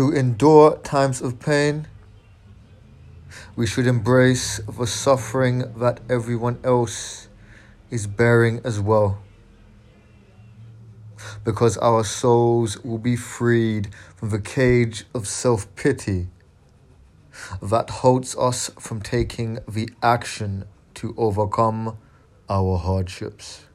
to endure times of pain, we should embrace the suffering that everyone else is bearing as well. Because our souls will be freed from the cage of self pity that holds us from taking the action to overcome our hardships.